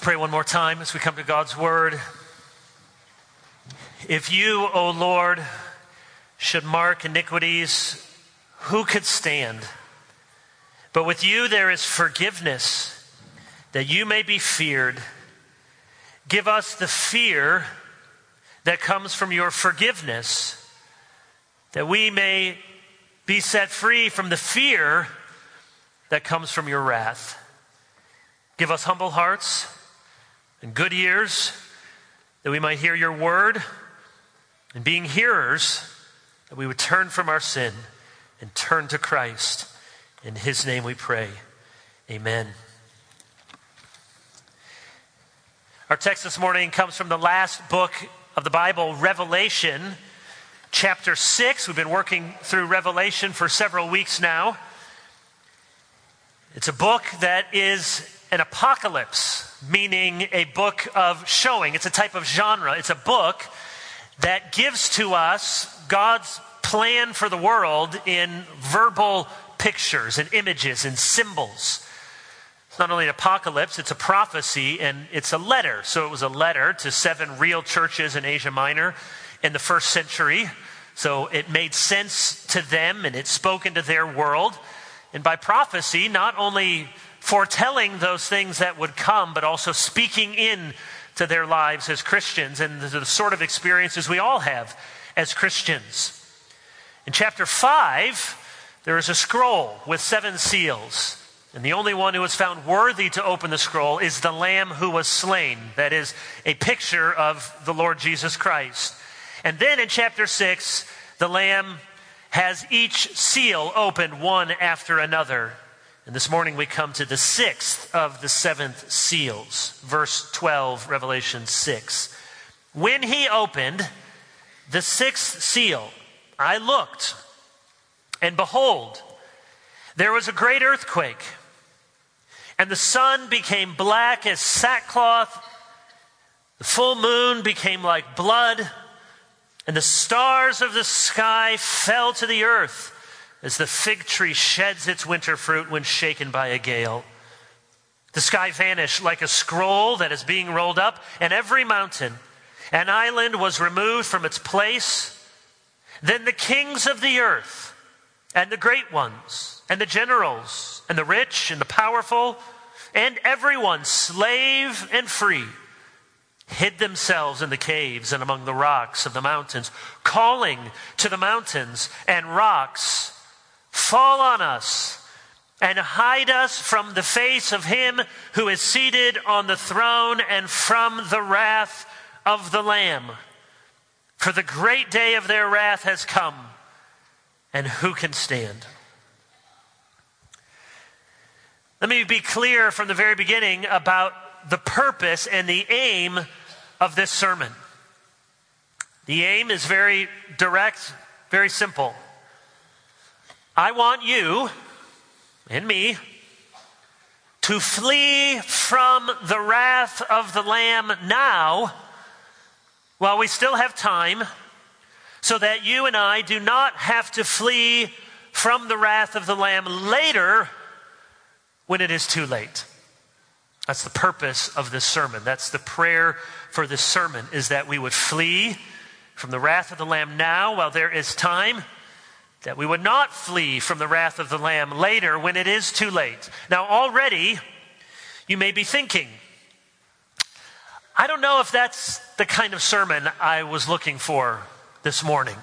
pray one more time as we come to God's word. If you, O Lord, should mark iniquities, who could stand? But with you there is forgiveness, that you may be feared. Give us the fear that comes from your forgiveness, that we may be set free from the fear that comes from your wrath. Give us humble hearts and good ears, that we might hear your word, and being hearers, that we would turn from our sin and turn to Christ. In his name we pray. Amen. Our text this morning comes from the last book of the Bible, Revelation, chapter 6. We've been working through Revelation for several weeks now. It's a book that is an apocalypse, meaning a book of showing. It's a type of genre. It's a book that gives to us God's plan for the world in verbal pictures and images and symbols. It's not only an apocalypse, it's a prophecy and it's a letter. So it was a letter to seven real churches in Asia Minor in the first century. So it made sense to them and it spoke into their world. And by prophecy, not only foretelling those things that would come, but also speaking in to their lives as Christians and the, the sort of experiences we all have as Christians. In chapter 5, there is a scroll with seven seals. And the only one who was found worthy to open the scroll is the Lamb who was slain. That is a picture of the Lord Jesus Christ. And then in chapter 6, the Lamb has each seal opened one after another. And this morning we come to the sixth of the seventh seals, verse 12, Revelation 6. When he opened the sixth seal, I looked, and behold, there was a great earthquake, and the sun became black as sackcloth, the full moon became like blood and the stars of the sky fell to the earth as the fig tree sheds its winter fruit when shaken by a gale. The sky vanished like a scroll that is being rolled up, and every mountain and island was removed from its place. Then the kings of the earth, and the great ones, and the generals, and the rich, and the powerful, and everyone, slave and free, hid themselves in the caves and among the rocks of the mountains, calling to the mountains and rocks, Fall on us and hide us from the face of him who is seated on the throne and from the wrath of the Lamb. For the great day of their wrath has come, and who can stand? Let me be clear from the very beginning about the purpose and the aim of this sermon. The aim is very direct, very simple. I want you and me to flee from the wrath of the Lamb now while we still have time, so that you and I do not have to flee from the wrath of the Lamb later when it is too late. That's the purpose of this sermon. That's the prayer for this sermon is that we would flee from the wrath of the Lamb now while there is time, that we would not flee from the wrath of the Lamb later when it is too late. Now, already, you may be thinking, I don't know if that's the kind of sermon I was looking for this morning.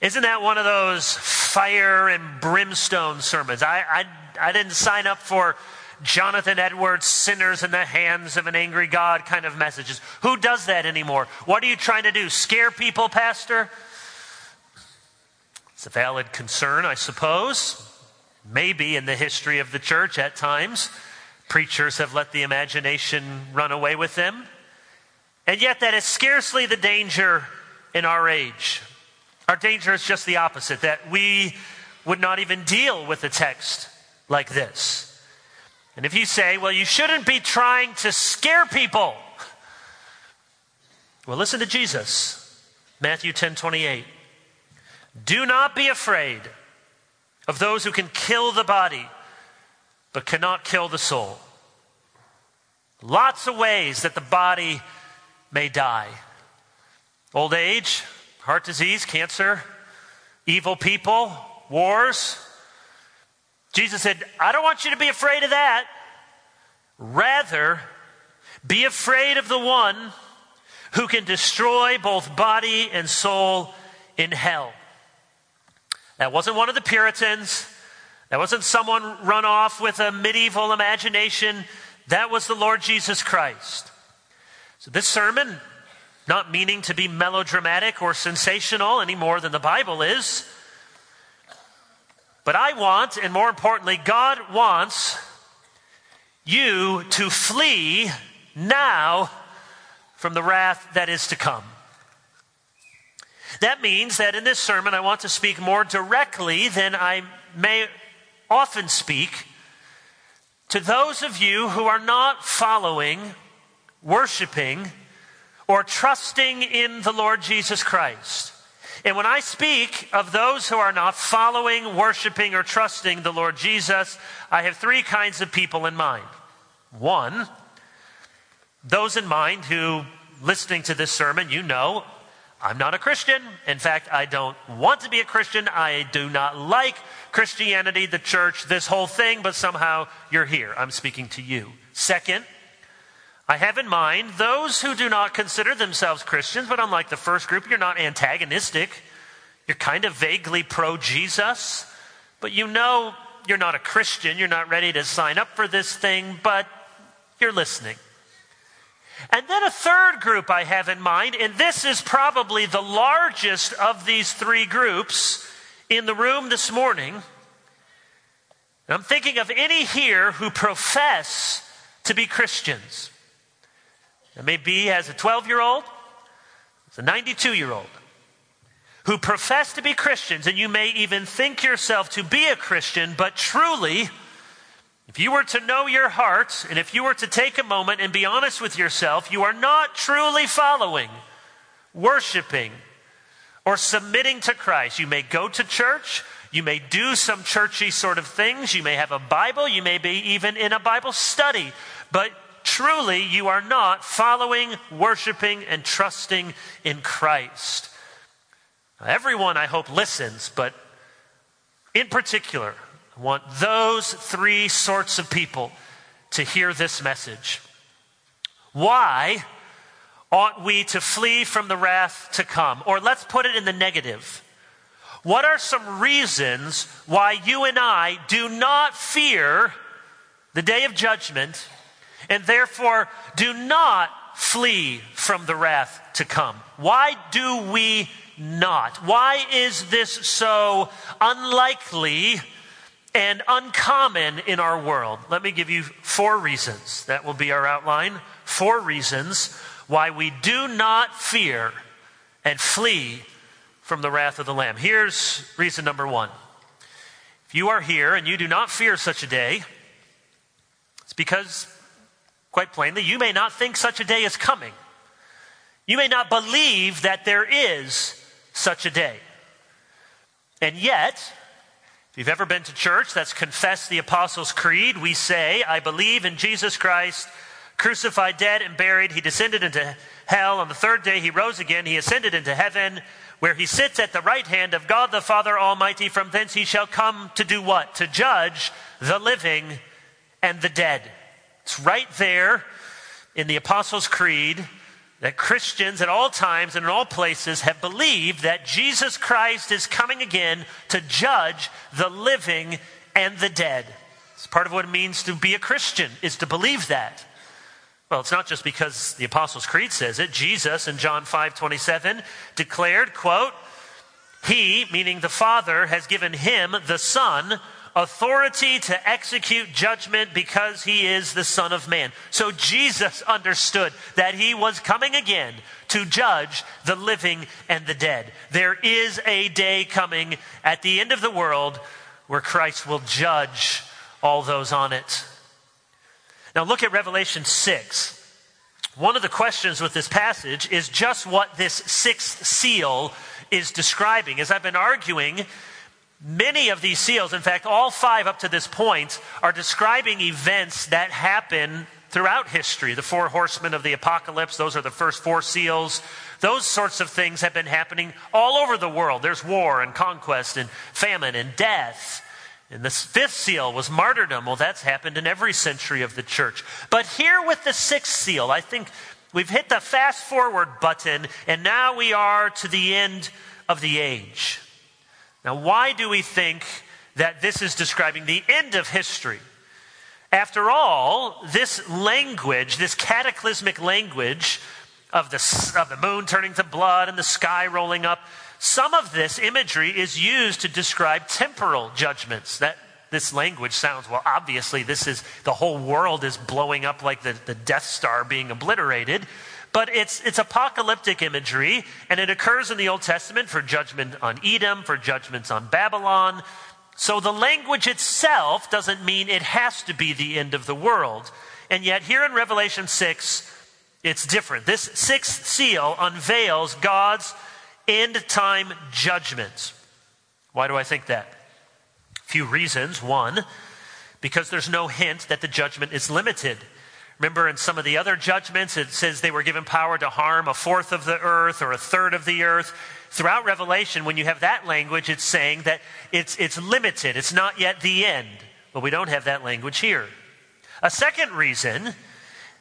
Isn't that one of those fire and brimstone sermons? I, I, I didn't sign up for Jonathan Edwards, sinners in the hands of an angry God kind of messages. Who does that anymore? What are you trying to do? Scare people, Pastor? It's a valid concern, I suppose. Maybe in the history of the church at times, preachers have let the imagination run away with them. And yet, that is scarcely the danger in our age. Our danger is just the opposite that we would not even deal with a text like this. And if you say, well, you shouldn't be trying to scare people, well, listen to Jesus. Matthew 10 28. Do not be afraid of those who can kill the body, but cannot kill the soul. Lots of ways that the body may die old age, heart disease, cancer, evil people, wars. Jesus said, I don't want you to be afraid of that. Rather, be afraid of the one who can destroy both body and soul in hell. That wasn't one of the Puritans. That wasn't someone run off with a medieval imagination. That was the Lord Jesus Christ. So, this sermon, not meaning to be melodramatic or sensational any more than the Bible is, but I want, and more importantly, God wants you to flee now from the wrath that is to come. That means that in this sermon, I want to speak more directly than I may often speak to those of you who are not following, worshiping, or trusting in the Lord Jesus Christ. And when I speak of those who are not following, worshiping, or trusting the Lord Jesus, I have three kinds of people in mind. One, those in mind who, listening to this sermon, you know, I'm not a Christian. In fact, I don't want to be a Christian. I do not like Christianity, the church, this whole thing, but somehow you're here. I'm speaking to you. Second, I have in mind those who do not consider themselves Christians, but unlike the first group, you're not antagonistic. You're kind of vaguely pro Jesus, but you know you're not a Christian. You're not ready to sign up for this thing, but you're listening. And then a third group I have in mind, and this is probably the largest of these three groups in the room this morning. And I'm thinking of any here who profess to be Christians. It may be as a 12 year old, as a 92 year old, who profess to be Christians, and you may even think yourself to be a Christian, but truly, if you were to know your heart, and if you were to take a moment and be honest with yourself, you are not truly following, worshiping, or submitting to Christ. You may go to church, you may do some churchy sort of things, you may have a Bible, you may be even in a Bible study, but truly you are not following, worshiping, and trusting in Christ. Everyone, I hope, listens, but in particular, want those three sorts of people to hear this message. Why ought we to flee from the wrath to come? Or let's put it in the negative. What are some reasons why you and I do not fear the day of judgment and therefore do not flee from the wrath to come? Why do we not? Why is this so unlikely and uncommon in our world. Let me give you four reasons. That will be our outline. Four reasons why we do not fear and flee from the wrath of the Lamb. Here's reason number one. If you are here and you do not fear such a day, it's because, quite plainly, you may not think such a day is coming. You may not believe that there is such a day. And yet, if you've ever been to church that's confessed the Apostles' Creed, we say, I believe in Jesus Christ, crucified, dead, and buried. He descended into hell. On the third day, he rose again. He ascended into heaven, where he sits at the right hand of God the Father Almighty. From thence he shall come to do what? To judge the living and the dead. It's right there in the Apostles' Creed that Christians at all times and in all places have believed that Jesus Christ is coming again to judge the living and the dead. It's part of what it means to be a Christian, is to believe that. Well, it's not just because the Apostles' Creed says it. Jesus in John 5 27 declared, quote, He, meaning the Father, has given him, the Son, authority to execute judgment because he is the Son of Man. So Jesus understood that he was coming again to judge the living and the dead. There is a day coming at the end of the world where Christ will judge all those on it. Now look at Revelation 6. One of the questions with this passage is just what this sixth seal is describing. As I've been arguing, Many of these seals, in fact, all five up to this point, are describing events that happen throughout history. The four horsemen of the apocalypse, those are the first four seals. Those sorts of things have been happening all over the world. There's war and conquest and famine and death. And the fifth seal was martyrdom. Well, that's happened in every century of the church. But here with the sixth seal, I think we've hit the fast forward button, and now we are to the end of the age. Now, why do we think that this is describing the end of history? After all, this language, this cataclysmic language of the, of the moon turning to blood and the sky rolling up, some of this imagery is used to describe temporal judgments. That this language sounds, well, obviously, this is the whole world is blowing up like the, the Death Star being obliterated. But it's, it's apocalyptic imagery, and it occurs in the Old Testament for judgment on Edom, for judgments on Babylon. So the language itself doesn't mean it has to be the end of the world. And yet, here in Revelation 6, it's different. This sixth seal unveils God's end time judgments. Why do I think that? A few reasons. One, because there's no hint that the judgment is limited. Remember, in some of the other judgments, it says they were given power to harm a fourth of the earth or a third of the earth. Throughout Revelation, when you have that language, it's saying that it's, it's limited. It's not yet the end. But we don't have that language here. A second reason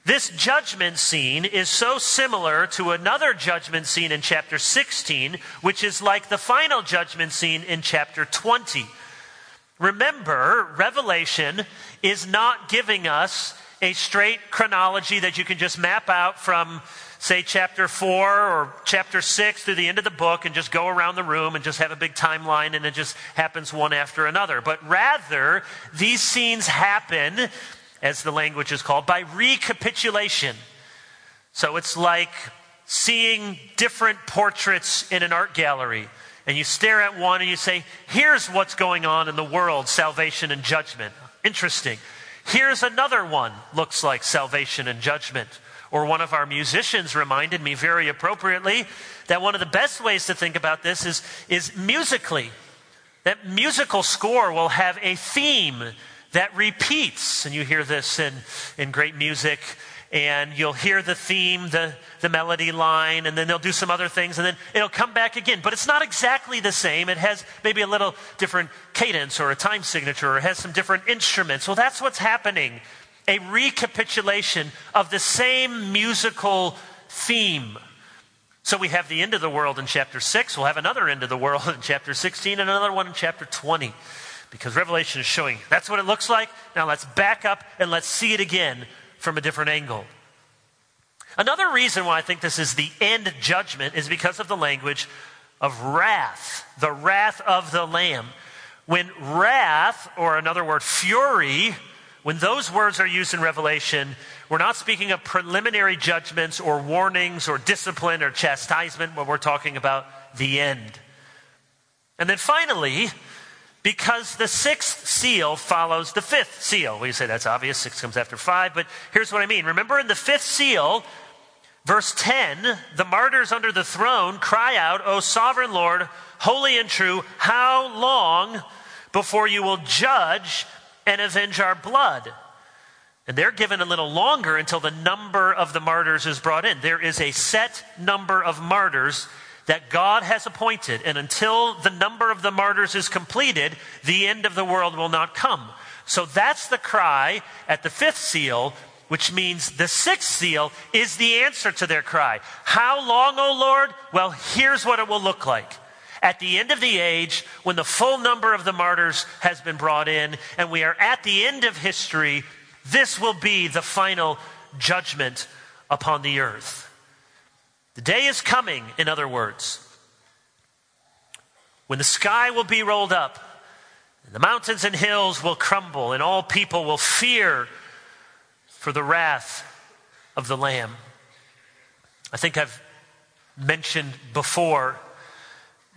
this judgment scene is so similar to another judgment scene in chapter 16, which is like the final judgment scene in chapter 20. Remember, Revelation is not giving us a straight chronology that you can just map out from, say, chapter 4 or chapter 6 through the end of the book and just go around the room and just have a big timeline and it just happens one after another. But rather, these scenes happen as the language is called, by recapitulation. So it's like seeing different portraits in an art gallery. And you stare at one and you say, here's what's going on in the world salvation and judgment. Interesting. Here's another one, looks like salvation and judgment. Or one of our musicians reminded me very appropriately that one of the best ways to think about this is, is musically. That musical score will have a theme that repeats. And you hear this in, in great music, and you'll hear the theme, the, the melody line, and then they'll do some other things, and then it'll come back again. But it's not exactly the same. It has maybe a little different cadence or a time signature, or it has some different instruments. Well, that's what's happening a recapitulation of the same musical theme. So we have the end of the world in chapter 6. We'll have another end of the world in chapter 16 and another one in chapter 20 because Revelation is showing that's what it looks like. Now let's back up and let's see it again from a different angle. Another reason why I think this is the end judgment is because of the language of wrath, the wrath of the Lamb. When wrath, or another word, fury, when those words are used in Revelation, we're not speaking of preliminary judgments or warnings or discipline or chastisement, but we're talking about the end. And then finally, because the sixth seal follows the fifth seal. We say that's obvious, six comes after five, but here's what I mean. Remember in the fifth seal, verse 10, the martyrs under the throne cry out, O sovereign Lord, holy and true, how long before you will judge and avenge our blood? And they're given a little longer until the number of the martyrs is brought in. There is a set number of martyrs that God has appointed. And until the number of the martyrs is completed, the end of the world will not come. So that's the cry at the fifth seal, which means the sixth seal is the answer to their cry. How long, O Lord? Well, here's what it will look like. At the end of the age, when the full number of the martyrs has been brought in, and we are at the end of history, this will be the final judgment upon the earth. The day is coming, in other words, when the sky will be rolled up, and the mountains and hills will crumble, and all people will fear for the wrath of the Lamb. I think I've mentioned before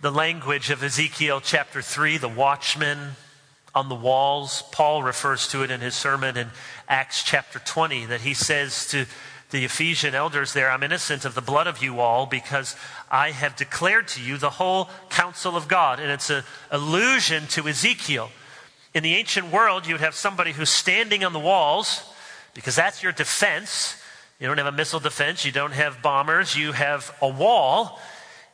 the language of Ezekiel chapter 3, the watchmen on the walls. Paul refers to it in his sermon in Acts chapter 20, that he says to the Ephesian elders there, I'm innocent of the blood of you all because I have declared to you the whole counsel of God. And it's an allusion to Ezekiel. In the ancient world, you would have somebody who's standing on the walls because that's your defense. You don't have a missile defense, you don't have bombers, you have a wall.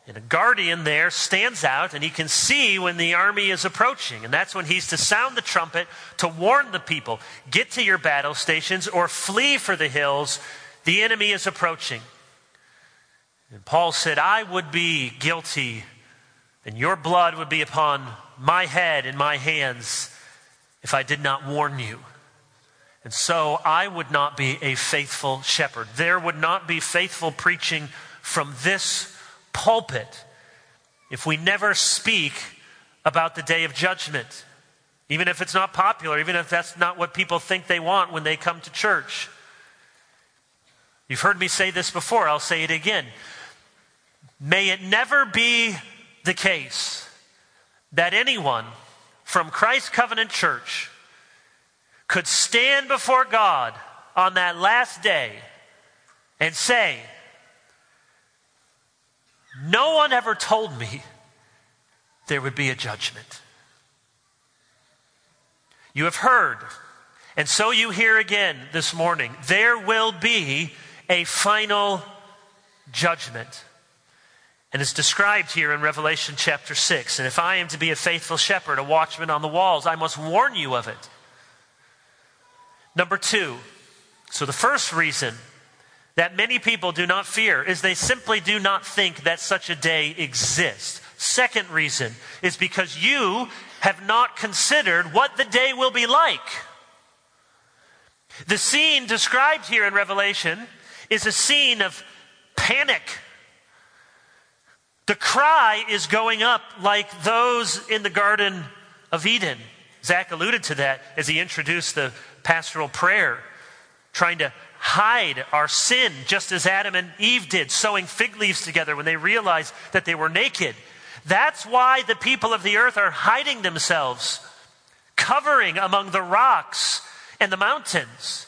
And a guardian there stands out and he can see when the army is approaching. And that's when he's to sound the trumpet to warn the people get to your battle stations or flee for the hills. The enemy is approaching. And Paul said, I would be guilty and your blood would be upon my head and my hands if I did not warn you. And so I would not be a faithful shepherd. There would not be faithful preaching from this pulpit if we never speak about the day of judgment, even if it's not popular, even if that's not what people think they want when they come to church. You've heard me say this before, I'll say it again. May it never be the case that anyone from Christ Covenant Church could stand before God on that last day and say, no one ever told me there would be a judgment. You have heard, and so you hear again this morning there will be a final judgment. And it's described here in Revelation chapter 6. And if I am to be a faithful shepherd, a watchman on the walls, I must warn you of it. Number two, so the first reason that many people do not fear is they simply do not think that such a day exists. Second reason is because you have not considered what the day will be like. The scene described here in Revelation is a scene of panic. The cry is going up like those in the Garden of Eden. Zach alluded to that as he introduced the pastoral prayer, trying to hide our sin, just as Adam and Eve did, sewing fig leaves together when they realized that they were naked. That's why the people of the earth are hiding themselves, covering among the rocks and the mountains.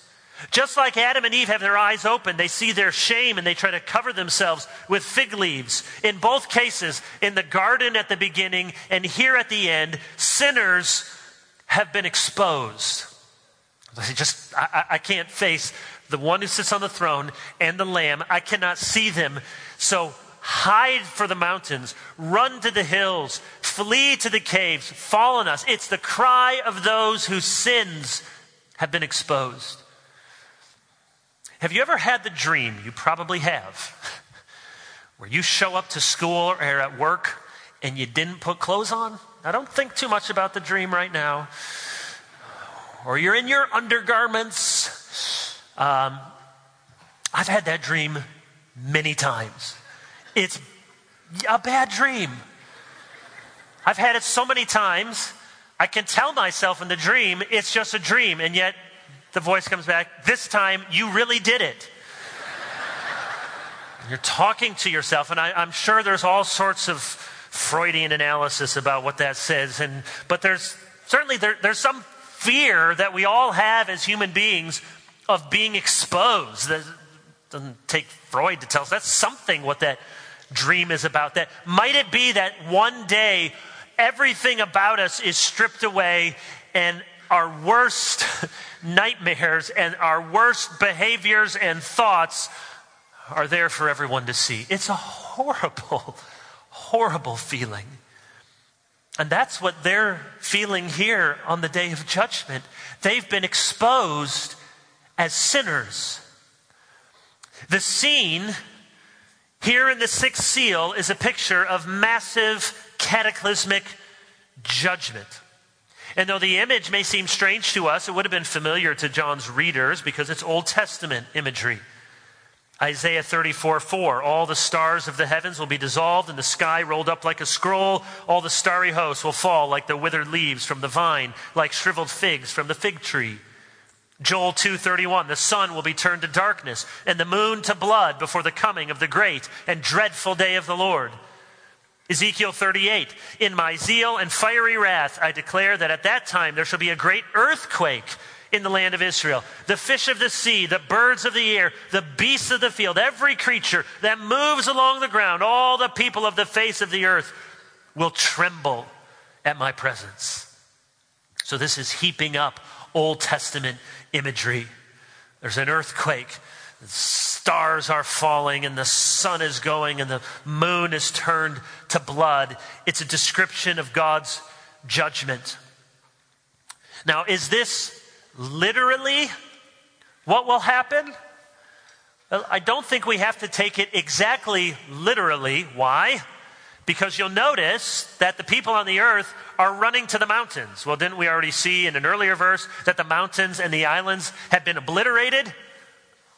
Just like Adam and Eve have their eyes open, they see their shame and they try to cover themselves with fig leaves. In both cases, in the garden at the beginning and here at the end, sinners have been exposed. Just, I, I can't face the one who sits on the throne and the Lamb. I cannot see them. So hide for the mountains, run to the hills, flee to the caves, fall on us. It's the cry of those whose sins have been exposed. Have you ever had the dream? You probably have. Where you show up to school or at work and you didn't put clothes on? I don't think too much about the dream right now. Or you're in your undergarments um, I've had that dream many times. It's a bad dream. I've had it so many times, I can tell myself in the dream it's just a dream, and yet the voice comes back, This time you really did it. You're talking to yourself, and I, am sure there's all sorts of Freudian analysis about what that says, and, but there's certainly there, there's some fear that we all have as human beings of being exposed. That doesn't take Freud to tell us that's something what that dream is about. That might it be that one day everything about us is stripped away and our worst nightmares and our worst behaviors and thoughts are there for everyone to see. It's a horrible, horrible feeling. And that's what they're feeling here on the day of judgment. They've been exposed as sinners. The scene here in the sixth seal is a picture of massive cataclysmic judgment. And though the image may seem strange to us, it would have been familiar to John's readers because it's Old Testament imagery. Isaiah 34 4, all the stars of the heavens will be dissolved and the sky rolled up like a scroll. All the starry hosts will fall like the withered leaves from the vine, like shriveled figs from the fig tree. Joel 2:31 The sun will be turned to darkness and the moon to blood before the coming of the great and dreadful day of the Lord. Ezekiel 38 In my zeal and fiery wrath I declare that at that time there shall be a great earthquake in the land of Israel. The fish of the sea, the birds of the air, the beasts of the field, every creature that moves along the ground, all the people of the face of the earth will tremble at my presence. So this is heaping up Old Testament imagery. There's an earthquake. Stars are falling and the sun is going and the moon is turned to blood. It's a description of God's judgment. Now, is this literally what will happen? I don't think we have to take it exactly literally. Why? Because you'll notice that the people on the earth are running to the mountains. Well, didn't we already see in an earlier verse that the mountains and the islands have been obliterated?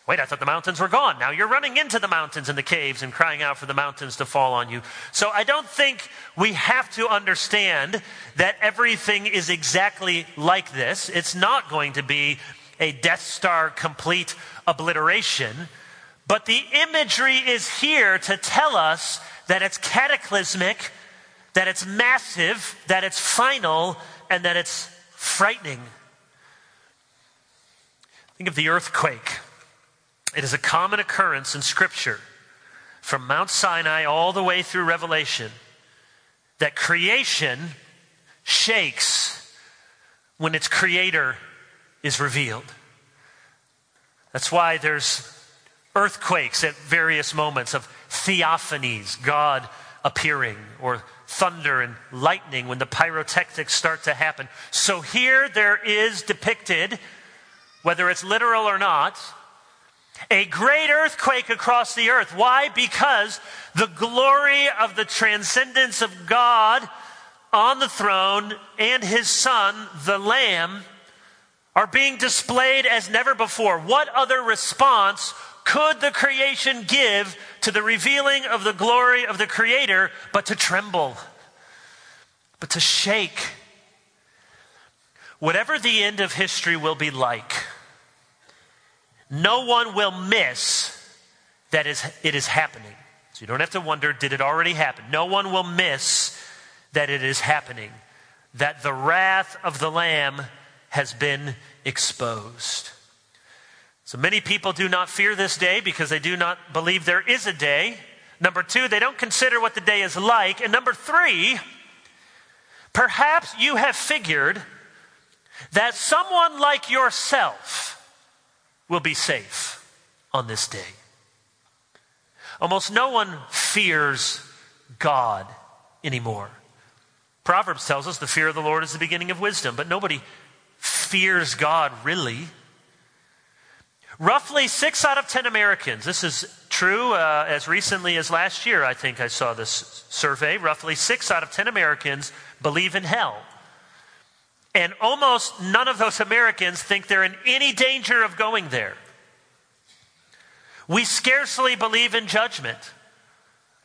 Wait, I thought the mountains were gone. Now you're running into the mountains and the caves and crying out for the mountains to fall on you. So I don't think we have to understand that everything is exactly like this. It's not going to be a Death Star complete obliteration. But the imagery is here to tell us that it's cataclysmic, that it's massive, that it's final, and that it's frightening. Think of the earthquake. It is a common occurrence in Scripture, from Mount Sinai all the way through Revelation, that creation shakes when its creator is revealed. That's why there's earthquakes at various moments of theophanies, God appearing, or thunder and lightning when the pyrotechnics start to happen. So here there is depicted, whether it's literal or not, a great earthquake across the earth. Why? Because the glory of the transcendence of God on the throne and his son, the Lamb, are being displayed as never before. What other response could the creation give to the revealing of the glory of the Creator but to tremble, but to shake? Whatever the end of history will be like, no one will miss that is, it is happening. So you don't have to wonder, did it already happen? No one will miss that it is happening, that the wrath of the Lamb has been exposed. So many people do not fear this day because they do not believe there is a day. Number two, they don't consider what the day is like. And number three, perhaps you have figured that someone like yourself will be safe on this day. Almost no one fears God anymore. Proverbs tells us the fear of the Lord is the beginning of wisdom, but nobody fears God really. Roughly six out of ten Americans, this is true uh, as recently as last year, I think I saw this survey. Roughly six out of ten Americans believe in hell. And almost none of those Americans think they're in any danger of going there. We scarcely believe in judgment.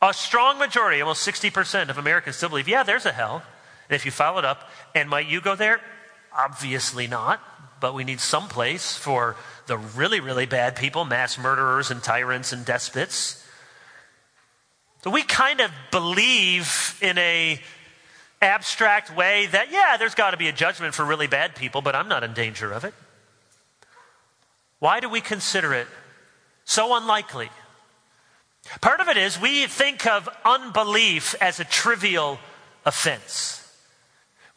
A strong majority, almost 60% of Americans still believe, yeah, there's a hell. And if you follow it up, and might you go there? Obviously not, but we need some place for the really, really bad people, mass murderers and tyrants and despots. So we kind of believe in a abstract way that, yeah, there's got to be a judgment for really bad people, but I'm not in danger of it. Why do we consider it so unlikely? Part of it is we think of unbelief as a trivial offense.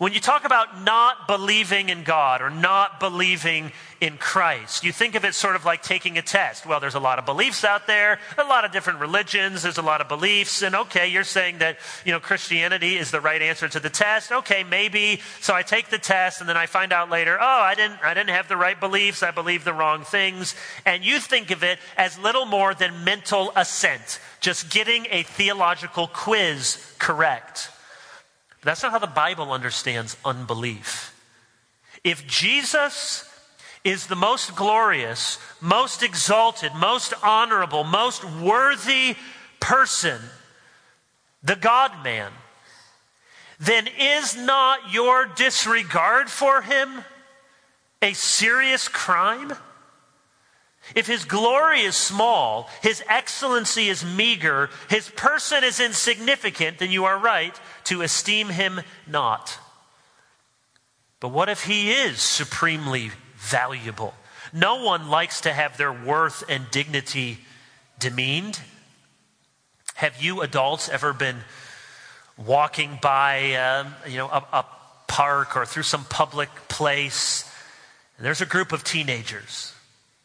When you talk about not believing in God or not believing in Christ, you think of it sort of like taking a test. Well, there's a lot of beliefs out there, a lot of different religions, there's a lot of beliefs, and okay, you're saying that, you know, Christianity is the right answer to the test. Okay, maybe. So I take the test and then I find out later, oh, I didn't I didn't have the right beliefs, I believe the wrong things. And you think of it as little more than mental assent, just getting a theological quiz correct. But that's not how the Bible understands unbelief. If Jesus is the most glorious, most exalted, most honorable, most worthy person, the God man, then is not your disregard for him a serious crime? If his glory is small, his excellency is meager, his person is insignificant, then you are right to esteem him not. But what if he is supremely valuable? No one likes to have their worth and dignity demeaned. Have you adults ever been walking by, um, you know, a, a park or through some public place, and there's a group of teenagers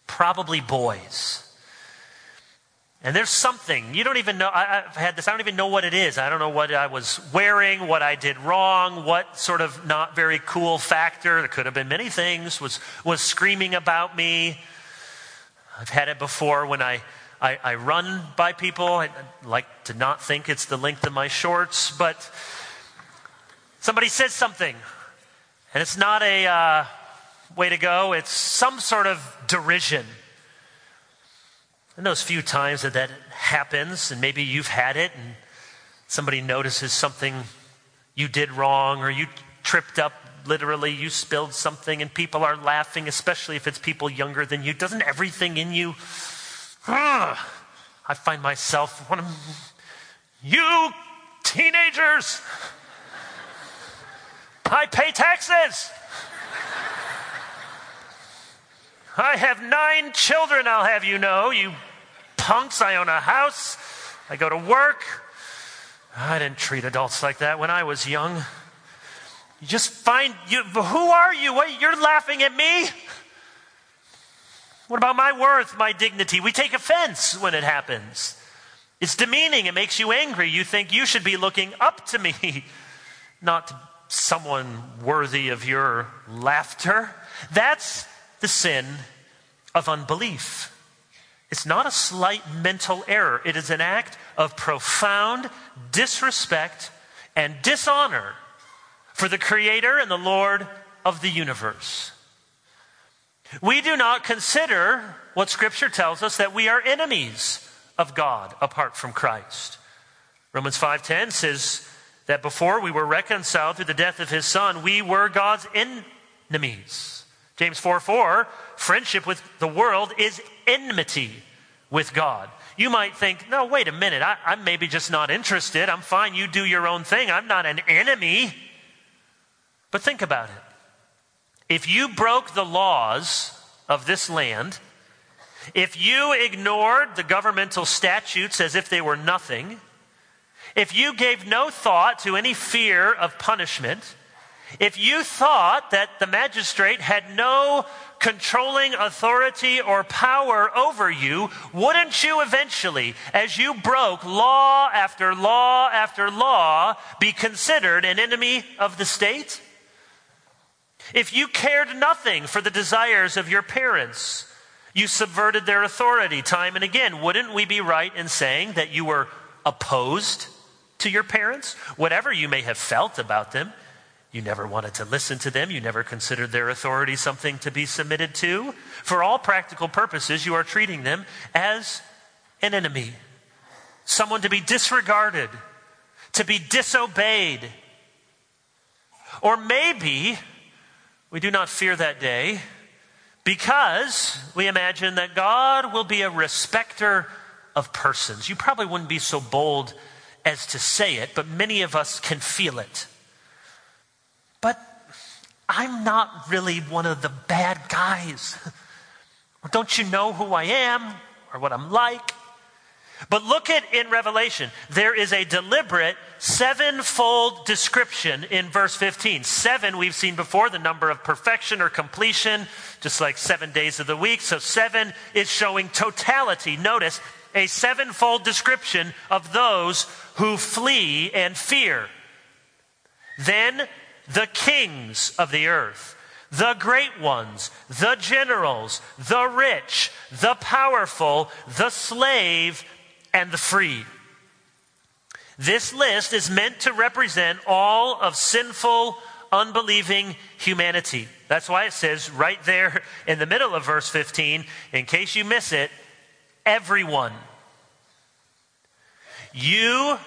probably boys. And there's something, you don't even know, I, have had this, I don't even know what it is. I don't know what I was wearing, what I did wrong, what sort of not very cool factor, there could have been many things, was, was screaming about me. I've had it before when I, I, I run by people. I, I like to not think it's the length of my shorts, but somebody says something, and it's not a uh, way to go, it's some sort of derision. And those few times that that happens, and maybe you've had it, and somebody notices something you did wrong, or you tripped up literally, you spilled something, and people are laughing, especially if it's people younger than you. Doesn't everything in you? Uh, I find myself one of you teenagers. I pay taxes. I have nine children, I'll have you know, you punks. I own a house. I go to work. I didn't treat adults like that when I was young. You just find you who are you? What, you're laughing at me? What about my worth, my dignity? We take offense when it happens. It's demeaning. It makes you angry. You think you should be looking up to me, not someone worthy of your laughter. That's the sin of unbelief. It's not a slight mental error, it is an act of profound disrespect and dishonor for the Creator and the Lord of the universe. We do not consider what Scripture tells us that we are enemies of God apart from Christ. Romans 5:10 says that before we were reconciled through the death of his son, we were God's enemies. James 4 4, friendship with the world is enmity with God. You might think, no, wait a minute, I, I'm maybe just not interested. I'm fine, you do your own thing. I'm not an enemy. But think about it. If you broke the laws of this land, if you ignored the governmental statutes as if they were nothing, if you gave no thought to any fear of punishment, if you thought that the magistrate had no controlling authority or power over you, wouldn't you eventually, as you broke law after law after law, be considered an enemy of the state? If you cared nothing for the desires of your parents, you subverted their authority time and again, wouldn't we be right in saying that you were opposed to your parents? Whatever you may have felt about them, you never wanted to listen to them. You never considered their authority something to be submitted to. For all practical purposes, you are treating them as an enemy, someone to be disregarded, to be disobeyed. Or maybe we do not fear that day because we imagine that God will be a respecter of persons. You probably wouldn't be so bold as to say it, but many of us can feel it. But I'm not really one of the bad guys. Don't you know who I am or what I'm like? But look at in Revelation, there is a deliberate sevenfold description in verse 15. Seven we've seen before, the number of perfection or completion, just like seven days of the week. So seven is showing totality. Notice a sevenfold description of those who flee and fear. Then the kings of the earth, the great ones, the generals, the rich, the powerful, the slave, and the free. This list is meant to represent all of sinful, unbelieving humanity. That's why it says right there in the middle of verse 15, in case you miss it, everyone. You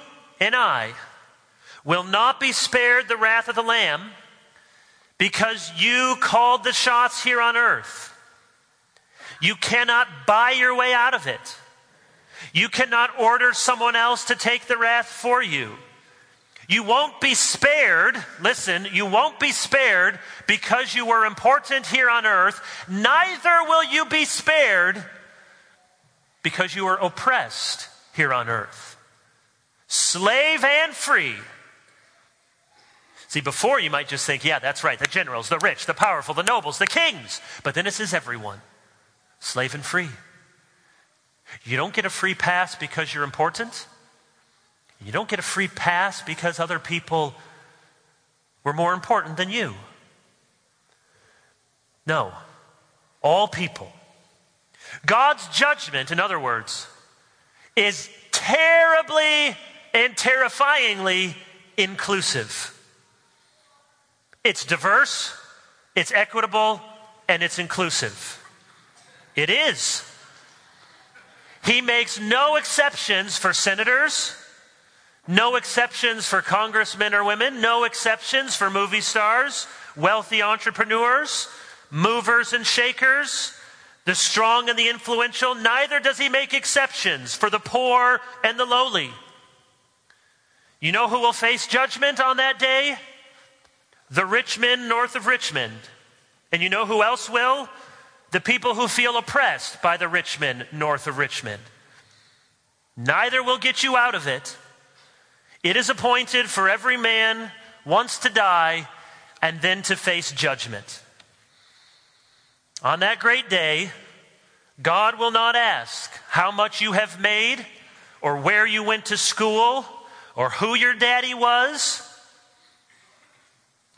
and I will not be spared the wrath of the Lamb because you called the shots here on earth. You cannot buy your way out of it. You cannot order someone else to take the wrath for you. You won't be spared, listen, you won't be spared because you were important here on earth. Neither will you be spared because you were oppressed here on earth. Slave and free See, before you might just think, yeah, that's right, the generals, the rich, the powerful, the nobles, the kings. But then it says everyone. slave and free. You don't get a free pass because you're important. You don't get a free pass because other people were more important than you. No, all people. God's judgment, in other words, is terribly and terrifyingly inclusive. It's diverse, it's equitable, and it's inclusive. It is. He makes no exceptions for senators, no exceptions for congressmen or women, no exceptions for movie stars, wealthy entrepreneurs, movers and shakers, the strong and the influential. Neither does he make exceptions for the poor and the lowly. You know who will face judgment on that day? The rich men north of Richmond. And you know who else will? The people who feel oppressed by the rich men north of Richmond. Neither will get you out of it. It is appointed for every man once to die and then to face judgment. On that great day, God will not ask how much you have made or where you went to school or who your daddy was.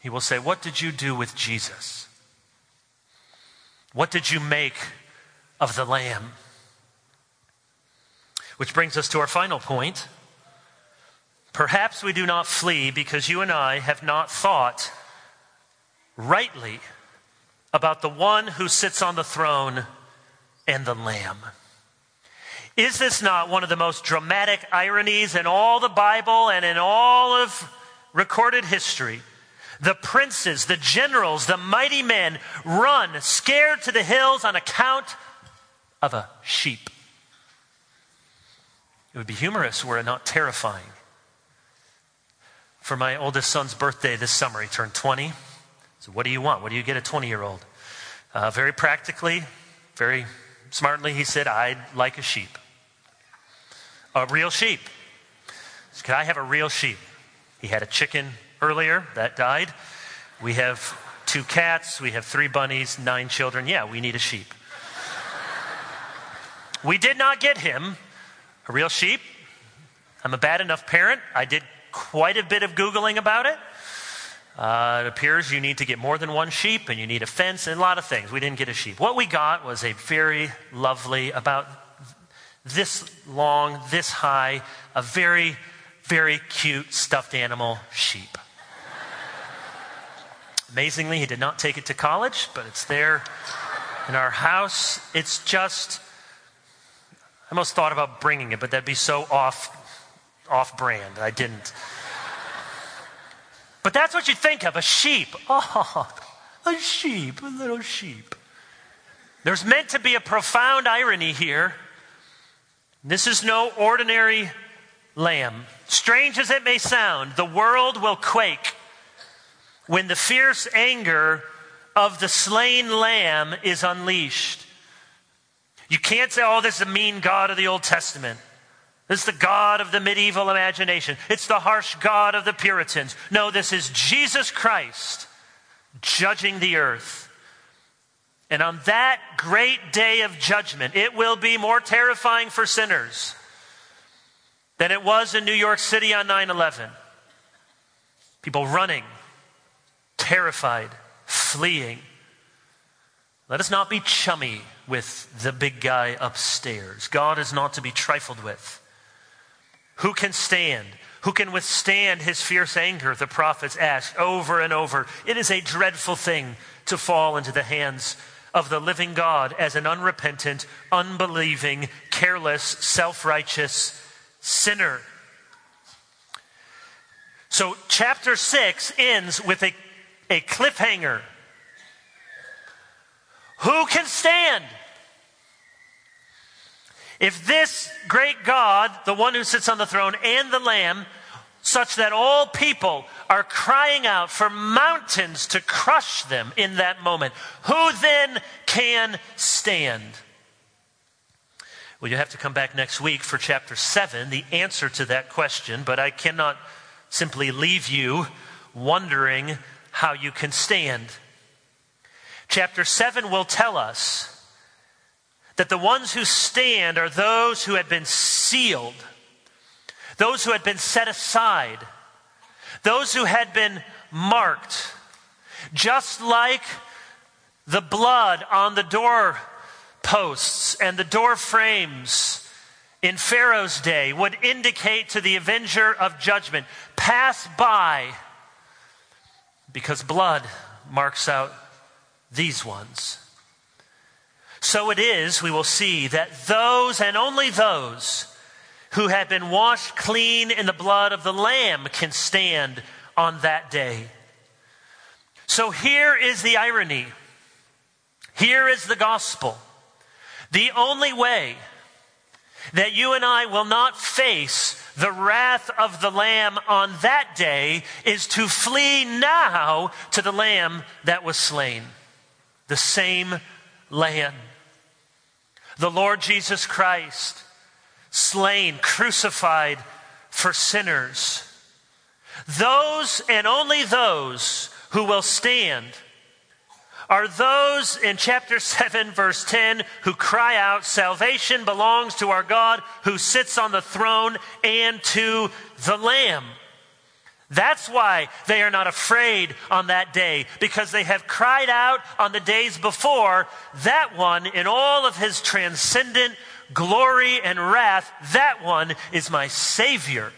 He will say, What did you do with Jesus? What did you make of the Lamb? Which brings us to our final point. Perhaps we do not flee because you and I have not thought rightly about the one who sits on the throne and the Lamb. Is this not one of the most dramatic ironies in all the Bible and in all of recorded history? The princes, the generals, the mighty men run scared to the hills on account of a sheep. It would be humorous were it not terrifying. For my oldest son's birthday this summer, he turned 20. So, what do you want? What do you get a 20 year old? Uh, very practically, very smartly, he said, I'd like a sheep. A real sheep. So could I have a real sheep? He had a chicken earlier that died. We have two cats, we have three bunnies, nine children. Yeah, we need a sheep. we did not get him a real sheep. I'm a bad enough parent. I did quite a bit of Googling about it. Uh, it appears you need to get more than one sheep and you need a fence and a lot of things. We didn't get a sheep. What we got was a very lovely, about this long, this high, a very, very cute stuffed animal sheep. Amazingly, he did not take it to college, but it's there in our house. It's just, I almost thought about bringing it, but that'd be so off, off brand. I didn't. But that's what you think of a sheep. Oh, a sheep, a little sheep. There's meant to be a profound irony here. This is no ordinary lamb. Strange as it may sound, the world will quake when the fierce anger of the slain lamb is unleashed. You can't say, oh, this is a mean God of the Old Testament. This is the God of the medieval imagination. It's the harsh God of the Puritans. No, this is Jesus Christ judging the earth. And on that great day of judgment, it will be more terrifying for sinners than it was in New York City on 9 11. People running, terrified, fleeing. Let us not be chummy with the big guy upstairs. God is not to be trifled with. Who can stand? Who can withstand his fierce anger? The prophets ask over and over. It is a dreadful thing to fall into the hands of the living God as an unrepentant, unbelieving, careless, self righteous sinner. So, chapter 6 ends with a, a cliffhanger. Who can stand? If this great God, the one who sits on the throne, and the Lamb, such that all people are crying out for mountains to crush them in that moment, who then can stand? Well, you have to come back next week for chapter 7, the answer to that question, but I cannot simply leave you wondering how you can stand. Chapter 7 will tell us that the ones who stand are those who had been sealed, those who had been set aside, those who had been marked, just like the blood on the door posts and the door frames in Pharaoh's day would indicate to the avenger of judgment pass by because blood marks out these ones. So it is, we will see, that those and only those who have been washed clean in the blood of the Lamb can stand on that day. So here is the irony. Here is the gospel. The only way that you and I will not face the wrath of the Lamb on that day is to flee now to the Lamb that was slain. The same Lamb. The Lord Jesus Christ, slain, crucified for sinners. Those and only those who will stand are those in chapter 7, verse 10, who cry out, Salvation belongs to our God who sits on the throne and to the Lamb. That's why they are not afraid on that day, because they have cried out on the days before, that one in all of his transcendent glory and wrath, that one is my Savior.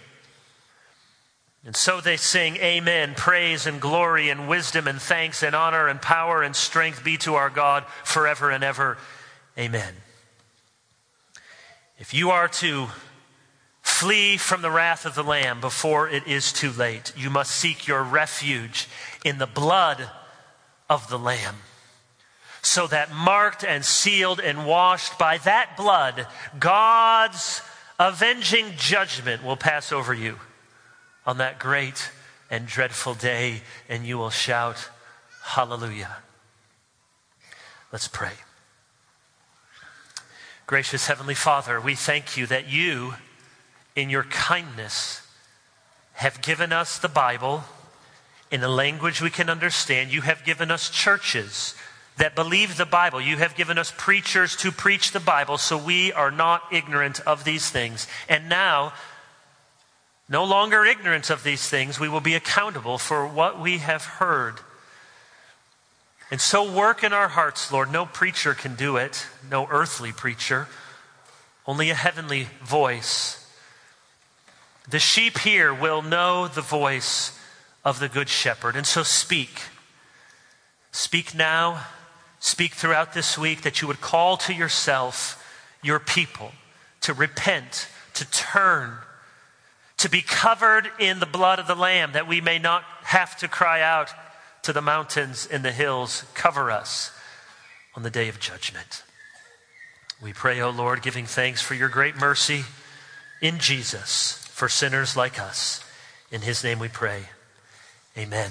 And so they sing, Amen. Praise and glory and wisdom and thanks and honor and power and strength be to our God forever and ever. Amen. If you are to flee from the wrath of the Lamb before it is too late, you must seek your refuge in the blood of the Lamb. So that marked and sealed and washed by that blood, God's avenging judgment will pass over you on that great and dreadful day, and you will shout, Hallelujah. Let's pray. Gracious Heavenly Father, we thank you that you, in your kindness, have given us the Bible in a language we can understand. You have given us churches that believe the Bible. You have given us preachers to preach the Bible, so we are not ignorant of these things. And now, no longer ignorant of these things, we will be accountable for what we have heard. And so work in our hearts, Lord. No preacher can do it, no earthly preacher, only a heavenly voice. The sheep here will know the voice of the Good Shepherd. And so speak. Speak now. Speak throughout this week that you would call to yourself your people to repent, to turn to be covered in the blood of the Lamb, that we may not have to cry out to the mountains and the hills, cover us on the day of judgment. We pray, O Lord, giving thanks for your great mercy in Jesus for sinners like us. In his name we pray. Amen.